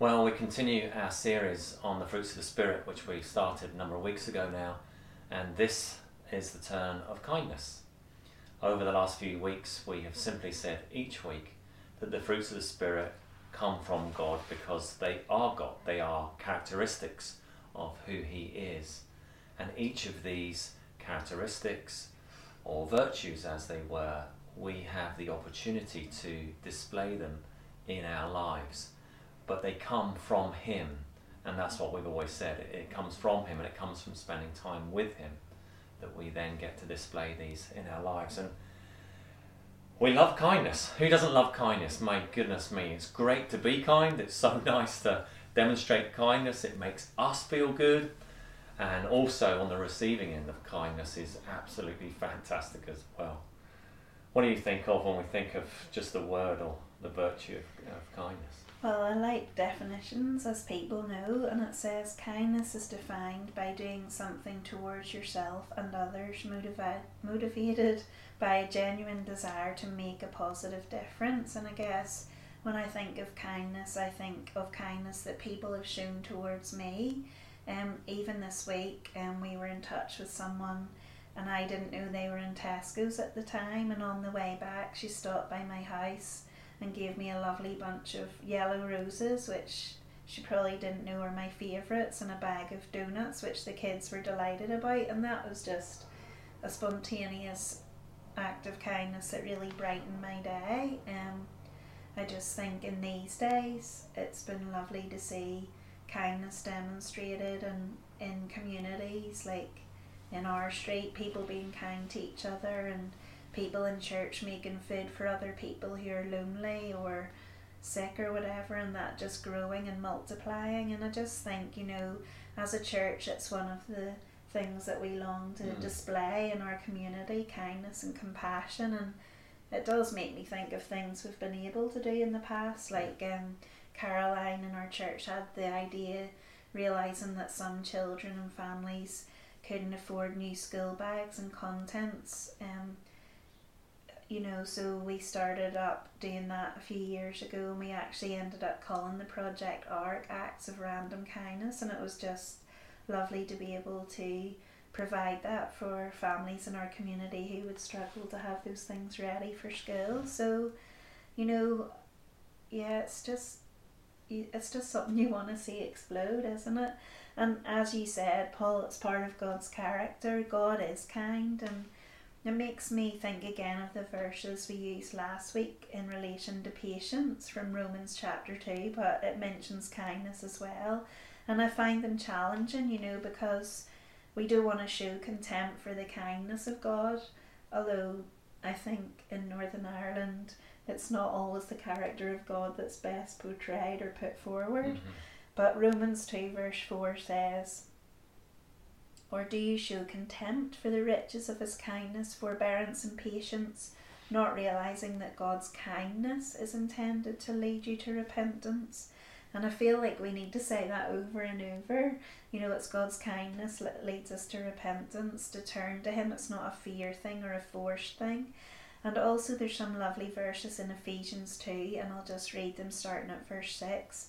Well, we continue our series on the fruits of the Spirit, which we started a number of weeks ago now, and this is the turn of kindness. Over the last few weeks, we have simply said each week that the fruits of the Spirit come from God because they are God, they are characteristics of who He is. And each of these characteristics, or virtues as they were, we have the opportunity to display them in our lives but they come from Him. And that's what we've always said. It, it comes from Him and it comes from spending time with Him that we then get to display these in our lives. And we love kindness. Who doesn't love kindness? My goodness me. It's great to be kind. It's so nice to demonstrate kindness. It makes us feel good. And also on the receiving end of kindness is absolutely fantastic as well. What do you think of when we think of just the word or the virtue of, of kindness? Well, I like definitions, as people know, and it says kindness is defined by doing something towards yourself and others motivated motivated by a genuine desire to make a positive difference. And I guess when I think of kindness, I think of kindness that people have shown towards me. Um, even this week, um, we were in touch with someone, and I didn't know they were in Tesco's at the time. And on the way back, she stopped by my house and gave me a lovely bunch of yellow roses, which she probably didn't know were my favourites, and a bag of donuts, which the kids were delighted about. And that was just a spontaneous act of kindness that really brightened my day. Um, I just think in these days it's been lovely to see kindness demonstrated and in communities like in our street, people being kind to each other and people in church making food for other people who are lonely or sick or whatever and that just growing and multiplying. And I just think you know as a church it's one of the things that we long to mm. display in our community kindness and compassion. And it does make me think of things we've been able to do in the past. Like um, Caroline in our church had the idea realizing that some children and families couldn't afford new school bags and contents um, you know, so we started up doing that a few years ago and we actually ended up calling the project ARC Acts of Random Kindness and it was just lovely to be able to provide that for families in our community who would struggle to have those things ready for school. So, you know, yeah, it's just it's just something you want to see explode, isn't it? And as you said, Paul, it's part of God's character. God is kind and it makes me think again of the verses we used last week in relation to patience from Romans chapter 2, but it mentions kindness as well. And I find them challenging, you know, because we do want to show contempt for the kindness of God, although I think in Northern Ireland it's not always the character of God that's best portrayed or put forward. Mm-hmm. But Romans 2, verse 4 says, or do you show contempt for the riches of his kindness, forbearance, and patience, not realizing that God's kindness is intended to lead you to repentance? And I feel like we need to say that over and over. You know, it's God's kindness that leads us to repentance, to turn to Him. It's not a fear thing or a forced thing. And also, there's some lovely verses in Ephesians 2, and I'll just read them starting at verse 6.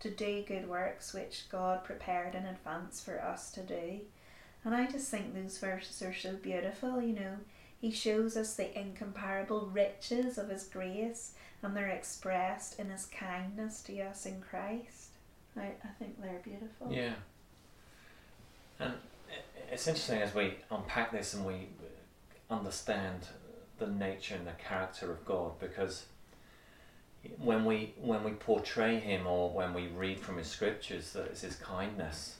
to do good works which God prepared in advance for us to do. And I just think those verses are so beautiful, you know. He shows us the incomparable riches of His grace, and they're expressed in His kindness to us in Christ. I, I think they're beautiful. Yeah. And it's interesting as we unpack this and we understand the nature and the character of God because when we when we portray him or when we read from his scriptures that it's his kindness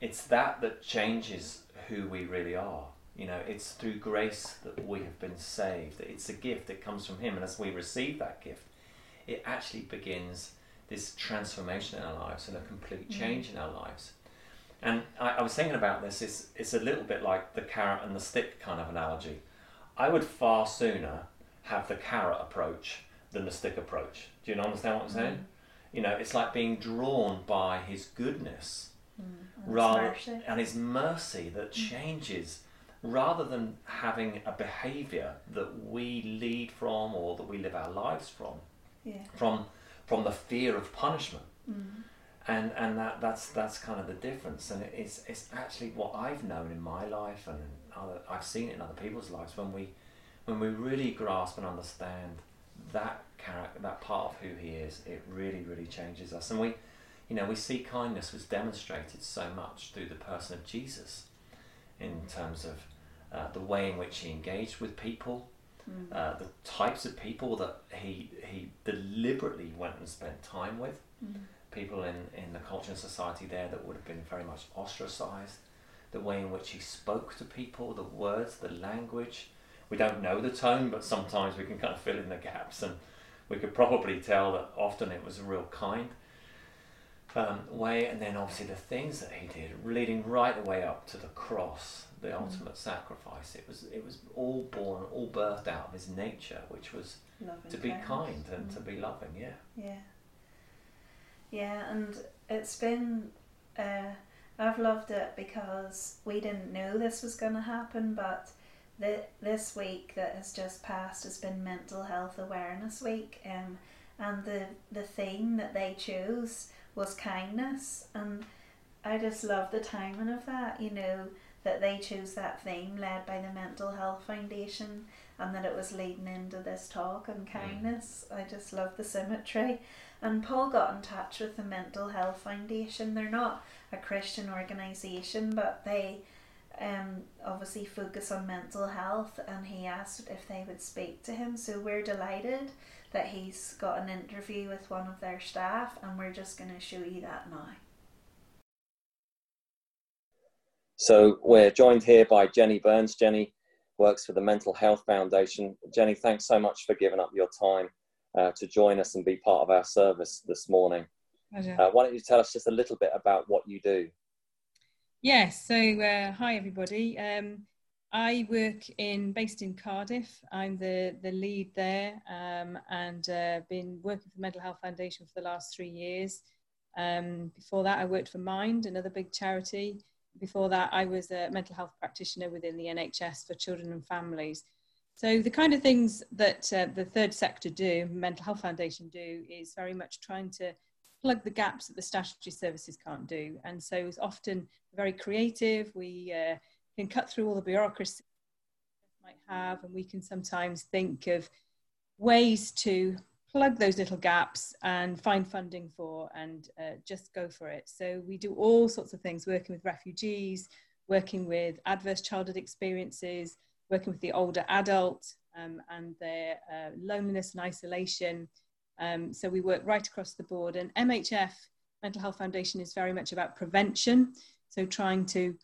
it's that that changes who we really are you know it's through grace that we have been saved it's a gift that comes from him and as we receive that gift it actually begins this transformation in our lives and a complete mm. change in our lives. And I, I was thinking about this, it's, it's a little bit like the carrot and the stick kind of analogy. I would far sooner have the carrot approach the stick approach. Do you understand what I'm saying? Mm. You know, it's like being drawn by his goodness mm. rather his and his mercy that mm. changes rather than having a behavior that we lead from or that we live our lives from. Yeah. From from the fear of punishment. Mm. And and that that's that's kind of the difference. And it's it's actually what I've known in my life and other, I've seen it in other people's lives when we when we really grasp and understand that character, that part of who he is, it really, really changes us. And we, you know, we see kindness was demonstrated so much through the person of Jesus, in terms of uh, the way in which he engaged with people, mm. uh, the types of people that he he deliberately went and spent time with, mm. people in in the culture and society there that would have been very much ostracized, the way in which he spoke to people, the words, the language we don't know the tone, but sometimes we can kind of fill in the gaps, and we could probably tell that often it was a real kind um, way. And then obviously the things that he did, leading right the way up to the cross, the mm. ultimate sacrifice. It was it was all born, all birthed out of his nature, which was loving to be kindness. kind and mm. to be loving. Yeah. Yeah. Yeah, and it's been. Uh, I've loved it because we didn't know this was going to happen, but the, this week that has just passed has been Mental Health Awareness Week, um, and the the theme that they chose was kindness, and I just love the timing of that. You know that they chose that theme led by the Mental Health Foundation, and that it was leading into this talk on mm. kindness. I just love the symmetry. And Paul got in touch with the Mental Health Foundation. They're not a Christian organisation, but they um, obviously focus on mental health and he asked if they would speak to him. So we're delighted that he's got an interview with one of their staff and we're just going to show you that now. So we're joined here by Jenny Burns. Jenny works for the Mental Health Foundation. Jenny, thanks so much for giving up your time uh, to join us and be part of our service this morning. Uh, why don't you tell us just a little bit about what you do? Yes, so uh, hi everybody. Um, I work in based in Cardiff. I'm the, the lead there um, and uh, been working for the Mental Health Foundation for the last three years. Um, before that, I worked for Mind, another big charity. Before that, I was a mental health practitioner within the NHS for children and families. So the kind of things that uh, the third sector do, Mental Health Foundation do, is very much trying to plug the gaps that the statutory services can't do. And so it's often very creative. We uh, can cut through all the bureaucracy might have, and we can sometimes think of ways to plug those little gaps and find funding for and uh, just go for it. So we do all sorts of things, working with refugees, working with adverse childhood experiences, working with the older adult um, and their uh, loneliness and isolation, um, so we work right across the board. And MHF, Mental Health Foundation, is very much about prevention. So trying to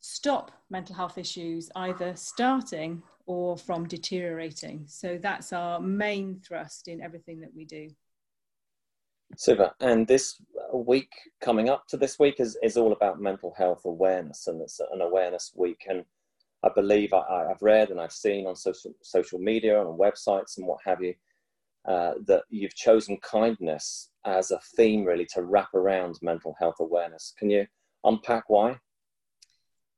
stop mental health issues either starting or from deteriorating. So that's our main thrust in everything that we do. Super. And this week coming up to this week is, is all about mental health awareness, and it's an awareness week. And I believe I, have read and I've seen on social, social media and on websites and what have you uh, that you've chosen kindness as a theme really to wrap around mental health awareness. Can you unpack why?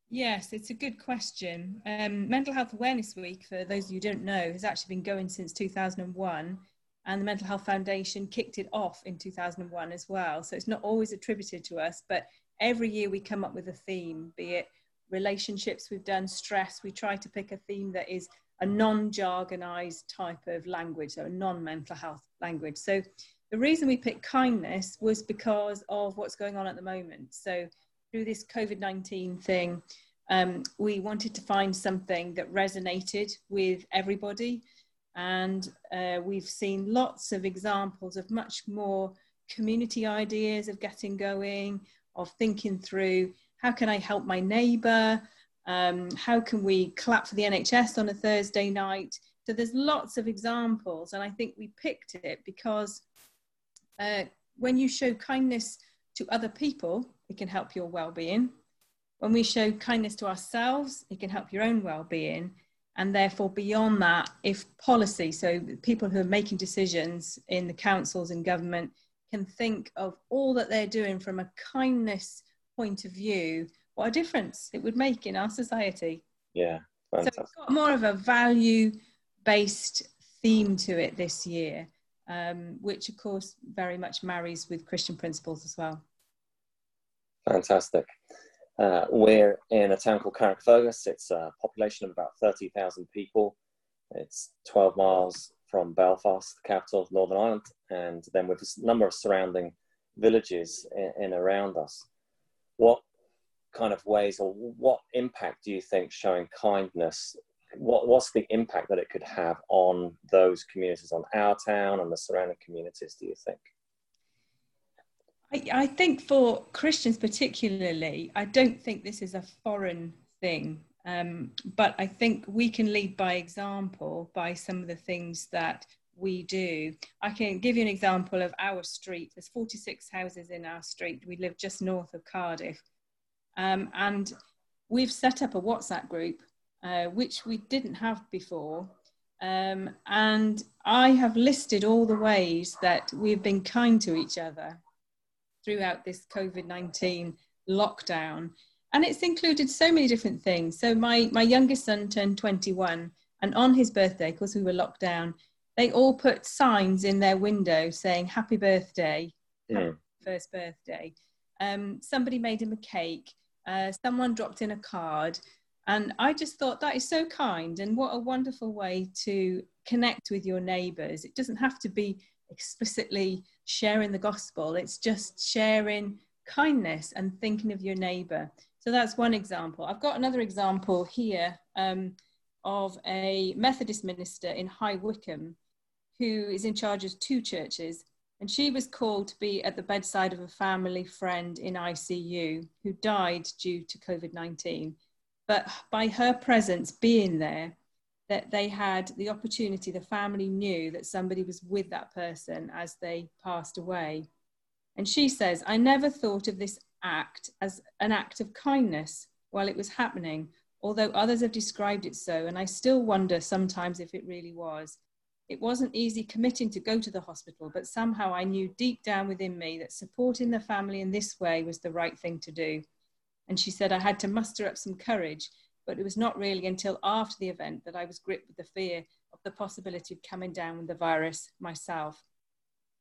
Yes, it's a good question. Um, Mental Health Awareness Week, for those of you who don't know, has actually been going since 2001, and the Mental Health Foundation kicked it off in 2001 as well. So it's not always attributed to us, but every year we come up with a theme, be it relationships, we've done stress, we try to pick a theme that is a non-jargonized type of language, so a non-mental health language. So the reason we picked kindness was because of what's going on at the moment. So through this COVID-19 thing, um, we wanted to find something that resonated with everybody. And uh, we've seen lots of examples of much more community ideas of getting going, of thinking through how can I help my neighbor? Um, how can we clap for the NHS on a Thursday night? So there's lots of examples, and I think we picked it because uh, when you show kindness to other people, it can help your well being. When we show kindness to ourselves, it can help your own well being. And therefore, beyond that, if policy, so people who are making decisions in the councils and government, can think of all that they're doing from a kindness point of view, what a difference it would make in our society. Yeah, fantastic. So it's got more of a value based theme to it this year, um, which of course very much marries with Christian principles as well. Fantastic. Uh, we're in a town called Carrickfergus. It's a population of about 30,000 people. It's 12 miles from Belfast, the capital of Northern Ireland, and then with a number of surrounding villages in, in around us. What kind of ways or what impact do you think showing kindness what, what's the impact that it could have on those communities on our town and the surrounding communities do you think I, I think for christians particularly i don't think this is a foreign thing um, but I think we can lead by example by some of the things that we do. I can give you an example of our street. There's 46 houses in our street. We live just north of Cardiff. Um, and we've set up a WhatsApp group, uh, which we didn't have before. Um, and I have listed all the ways that we've been kind to each other throughout this COVID 19 lockdown and it's included so many different things. So my my youngest son turned 21, and on his birthday, because we were locked down, they all put signs in their window saying "Happy Birthday, mm. first birthday." Um, somebody made him a cake. Uh, someone dropped in a card, and I just thought that is so kind, and what a wonderful way to connect with your neighbours. It doesn't have to be explicitly sharing the gospel; it's just sharing kindness and thinking of your neighbour. So that's one example. I've got another example here um, of a Methodist minister in High Wycombe who is in charge of two churches. And she was called to be at the bedside of a family friend in ICU who died due to COVID 19. But by her presence being there, that they had the opportunity, the family knew that somebody was with that person as they passed away. And she says, I never thought of this act as an act of kindness while it was happening, although others have described it so, and I still wonder sometimes if it really was. It wasn't easy committing to go to the hospital, but somehow I knew deep down within me that supporting the family in this way was the right thing to do. And she said I had to muster up some courage, but it was not really until after the event that I was gripped with the fear of the possibility of coming down with the virus myself.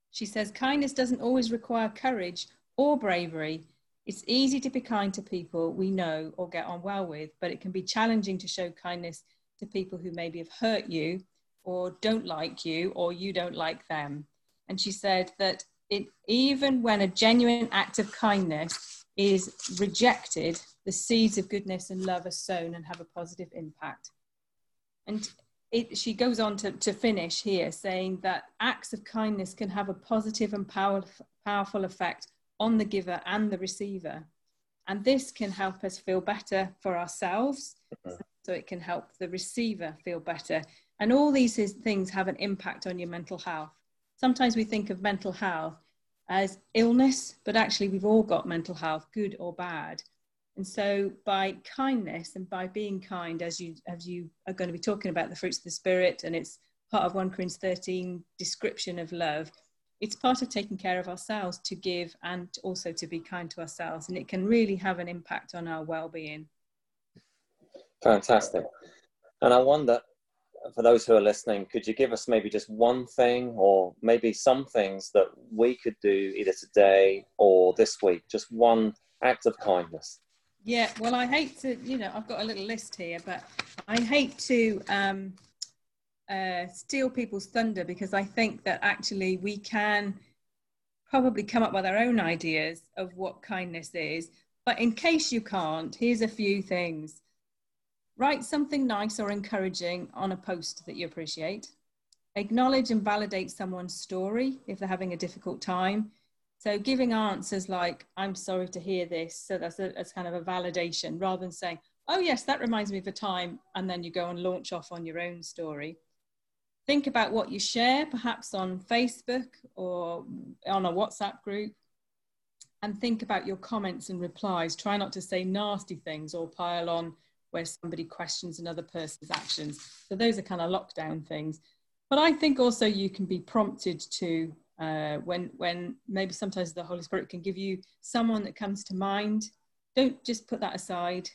She says kindness doesn't always require courage or bravery. It's easy to be kind to people we know or get on well with, but it can be challenging to show kindness to people who maybe have hurt you or don't like you or you don't like them. And she said that it, even when a genuine act of kindness is rejected, the seeds of goodness and love are sown and have a positive impact. And it, she goes on to, to finish here saying that acts of kindness can have a positive and power, powerful effect on the giver and the receiver. And this can help us feel better for ourselves, mm-hmm. so it can help the receiver feel better. And all these things have an impact on your mental health. Sometimes we think of mental health as illness, but actually, we've all got mental health, good or bad. And so, by kindness and by being kind, as you as you are going to be talking about the fruits of the spirit, and it's part of 1 Corinthians 13 description of love, it's part of taking care of ourselves to give and also to be kind to ourselves and it can really have an impact on our well-being fantastic and i wonder for those who are listening could you give us maybe just one thing or maybe some things that we could do either today or this week just one act of kindness yeah well i hate to you know i've got a little list here but i hate to um uh, steal people's thunder because I think that actually we can probably come up with our own ideas of what kindness is. But in case you can't, here's a few things. Write something nice or encouraging on a post that you appreciate. Acknowledge and validate someone's story if they're having a difficult time. So giving answers like, I'm sorry to hear this. So that's, a, that's kind of a validation rather than saying, oh yes, that reminds me of a time. And then you go and launch off on your own story think about what you share, perhaps on Facebook or on a WhatsApp group, and think about your comments and replies. Try not to say nasty things or pile on where somebody questions another person's actions. So those are kind of lockdown things. But I think also you can be prompted to uh, when when maybe sometimes the Holy Spirit can give you someone that comes to mind. Don't just put that aside.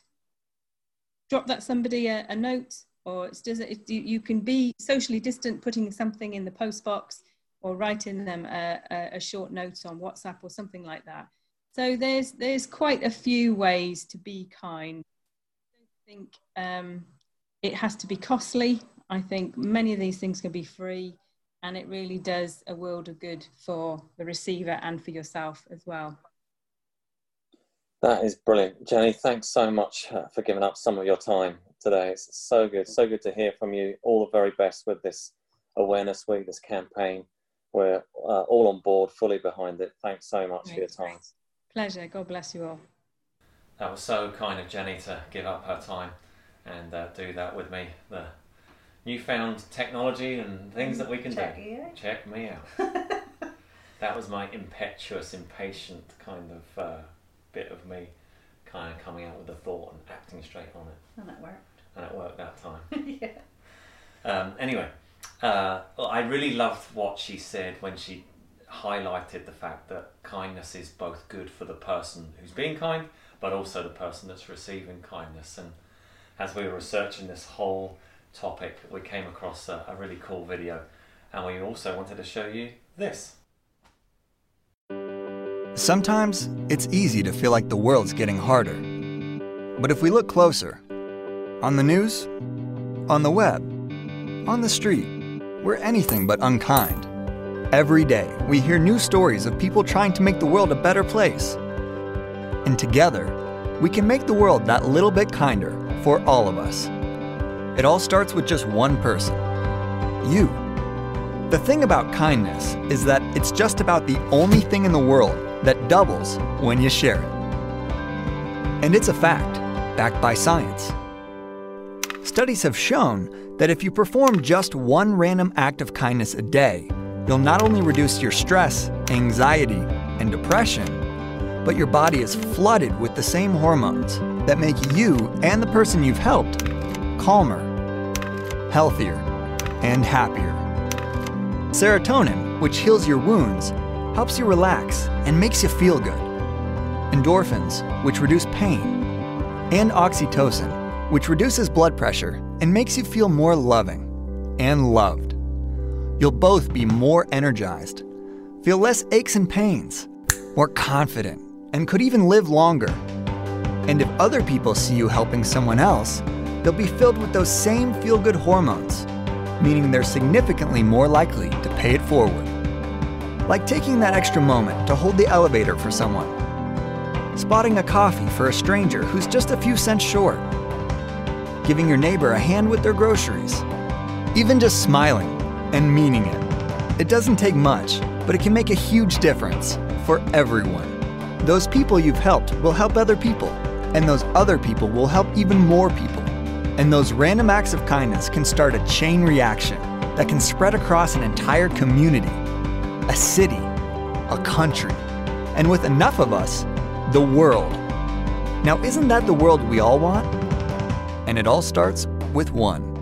Drop that somebody a, a note, or it's just it, you can be socially distant, putting something in the post box or writing them a, a, a short note on WhatsApp or something like that. So there's there's quite a few ways to be kind. I think um, it has to be costly. I think many of these things can be free and it really does a world of good for the receiver and for yourself as well. That is brilliant. Jenny, thanks so much uh, for giving up some of your time today. It's so good, so good to hear from you. All the very best with this Awareness Week, this campaign. We're uh, all on board, fully behind it. Thanks so much Great. for your time. Pleasure. God bless you all. That was so kind of Jenny to give up her time and uh, do that with me. The newfound technology and things that we can Check do. You Check me out. that was my impetuous, impatient kind of uh, bit of me kind of coming out with a thought and acting straight on it. And it worked. And it worked that time. yeah. Um, anyway, uh, I really loved what she said when she highlighted the fact that kindness is both good for the person who's being kind, but also the person that's receiving kindness. And as we were researching this whole topic, we came across a, a really cool video, and we also wanted to show you this. Sometimes it's easy to feel like the world's getting harder. But if we look closer, on the news, on the web, on the street, we're anything but unkind. Every day, we hear new stories of people trying to make the world a better place. And together, we can make the world that little bit kinder for all of us. It all starts with just one person you. The thing about kindness is that it's just about the only thing in the world that doubles when you share it. And it's a fact, backed by science. Studies have shown that if you perform just one random act of kindness a day, you'll not only reduce your stress, anxiety, and depression, but your body is flooded with the same hormones that make you and the person you've helped calmer, healthier, and happier. Serotonin, which heals your wounds, helps you relax and makes you feel good. Endorphins, which reduce pain. And oxytocin, which reduces blood pressure and makes you feel more loving and loved. You'll both be more energized, feel less aches and pains, more confident, and could even live longer. And if other people see you helping someone else, they'll be filled with those same feel good hormones, meaning they're significantly more likely to pay it forward. Like taking that extra moment to hold the elevator for someone, spotting a coffee for a stranger who's just a few cents short, giving your neighbor a hand with their groceries, even just smiling and meaning it. It doesn't take much, but it can make a huge difference for everyone. Those people you've helped will help other people, and those other people will help even more people. And those random acts of kindness can start a chain reaction that can spread across an entire community, a city, a country, and with enough of us, the world. Now, isn't that the world we all want? And it all starts with one.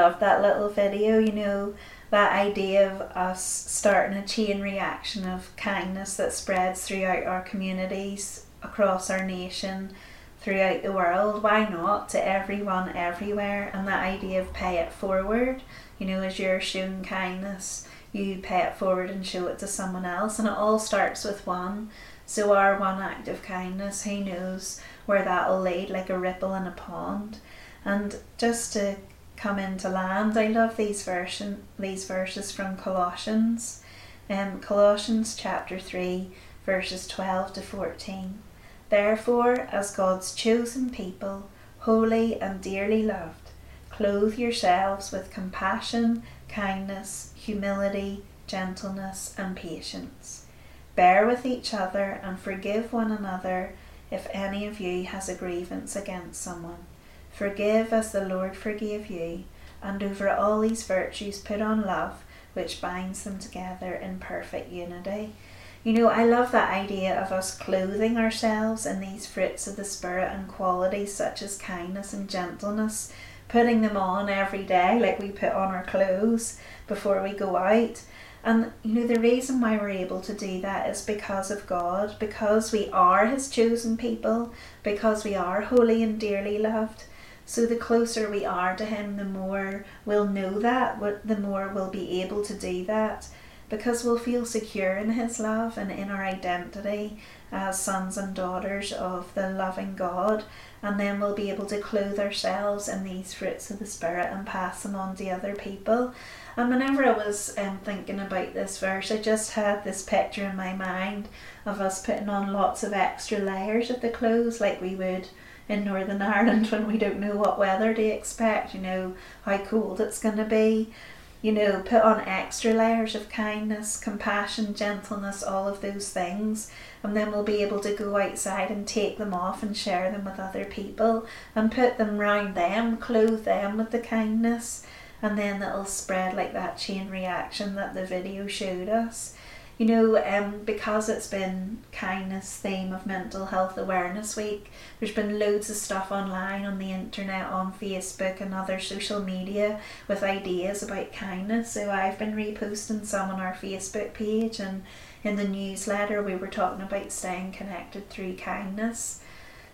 Love that little video, you know, that idea of us starting a chain reaction of kindness that spreads throughout our communities, across our nation, throughout the world. Why not to everyone everywhere? And that idea of pay it forward, you know, as you're showing kindness, you pay it forward and show it to someone else. And it all starts with one. So, our one act of kindness, who knows where that'll lead, like a ripple in a pond. And just to come into land. I love these version these verses from Colossians. Um, Colossians chapter 3 verses 12 to 14. Therefore, as God's chosen people, holy and dearly loved, clothe yourselves with compassion, kindness, humility, gentleness, and patience. Bear with each other and forgive one another if any of you has a grievance against someone. Forgive as the Lord forgave you, and over all these virtues put on love, which binds them together in perfect unity. You know, I love that idea of us clothing ourselves in these fruits of the Spirit and qualities such as kindness and gentleness, putting them on every day like we put on our clothes before we go out. And you know, the reason why we're able to do that is because of God, because we are His chosen people, because we are holy and dearly loved. So the closer we are to Him, the more we'll know that, the more we'll be able to do that because we'll feel secure in His love and in our identity as sons and daughters of the loving God. And then we'll be able to clothe ourselves in these fruits of the Spirit and pass them on to other people. And whenever I was um, thinking about this verse, I just had this picture in my mind of us putting on lots of extra layers of the clothes like we would in Northern Ireland when we don't know what weather to expect, you know, how cold it's going to be you know, put on extra layers of kindness, compassion, gentleness, all of those things. And then we'll be able to go outside and take them off and share them with other people and put them round them, clothe them with the kindness. And then it'll spread like that chain reaction that the video showed us you know, um, because it's been kindness theme of mental health awareness week, there's been loads of stuff online on the internet, on Facebook and other social media with ideas about kindness. So I've been reposting some on our Facebook page and in the newsletter we were talking about staying connected through kindness.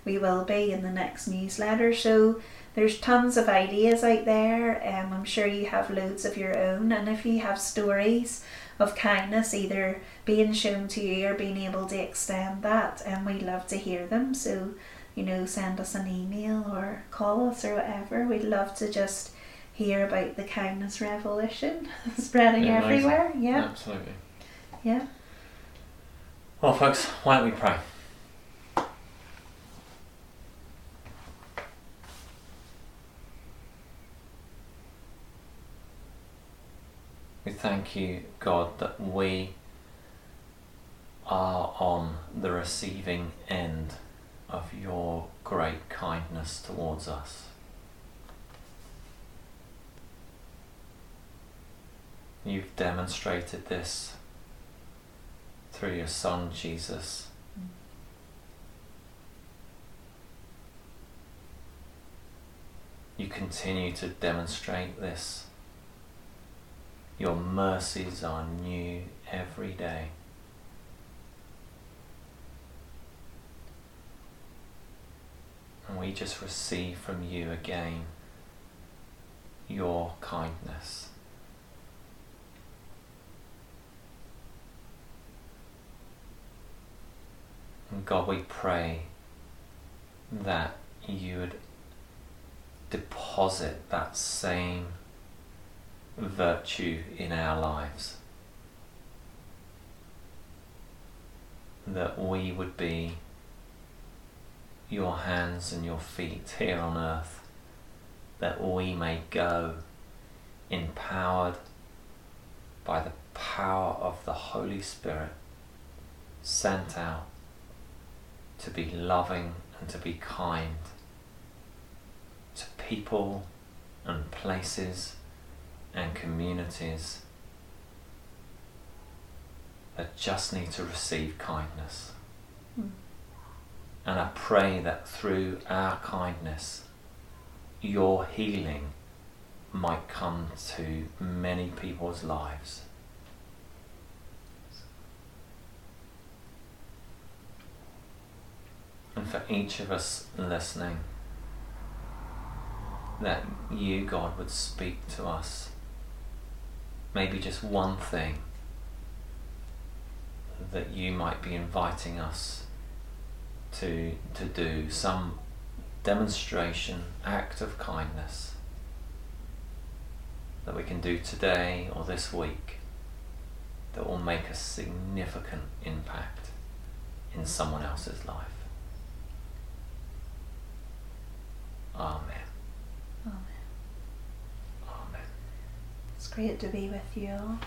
We will be in the next newsletter. So there's tons of ideas out there. Um, I'm sure you have loads of your own, and if you have stories of kindness either being shown to you or being able to extend that and we'd love to hear them. So you know send us an email or call us or whatever. We'd love to just hear about the kindness revolution spreading yeah, everywhere. Yeah. Absolutely. Yeah. Well folks why don't we pray thank you, God, that we are on the receiving end of your great kindness towards us. You've demonstrated this through your Son, Jesus. You continue to demonstrate this your mercies are new every day. And we just receive from you again your kindness. And God, we pray that you would deposit that same virtue in our lives. That we would be your hands and your feet here on earth, that we may go empowered by the power of the Holy Spirit, sent out to be loving and to be kind to people and places and communities that just need to receive kindness. Mm. And I pray that through our kindness, your healing might come to many people's lives. And for each of us listening, that you, God, would speak to us maybe just one thing that you might be inviting us to to do. Some demonstration act of kindness that we can do today or this week that will make a significant impact in someone else's life. Amen great to be with you.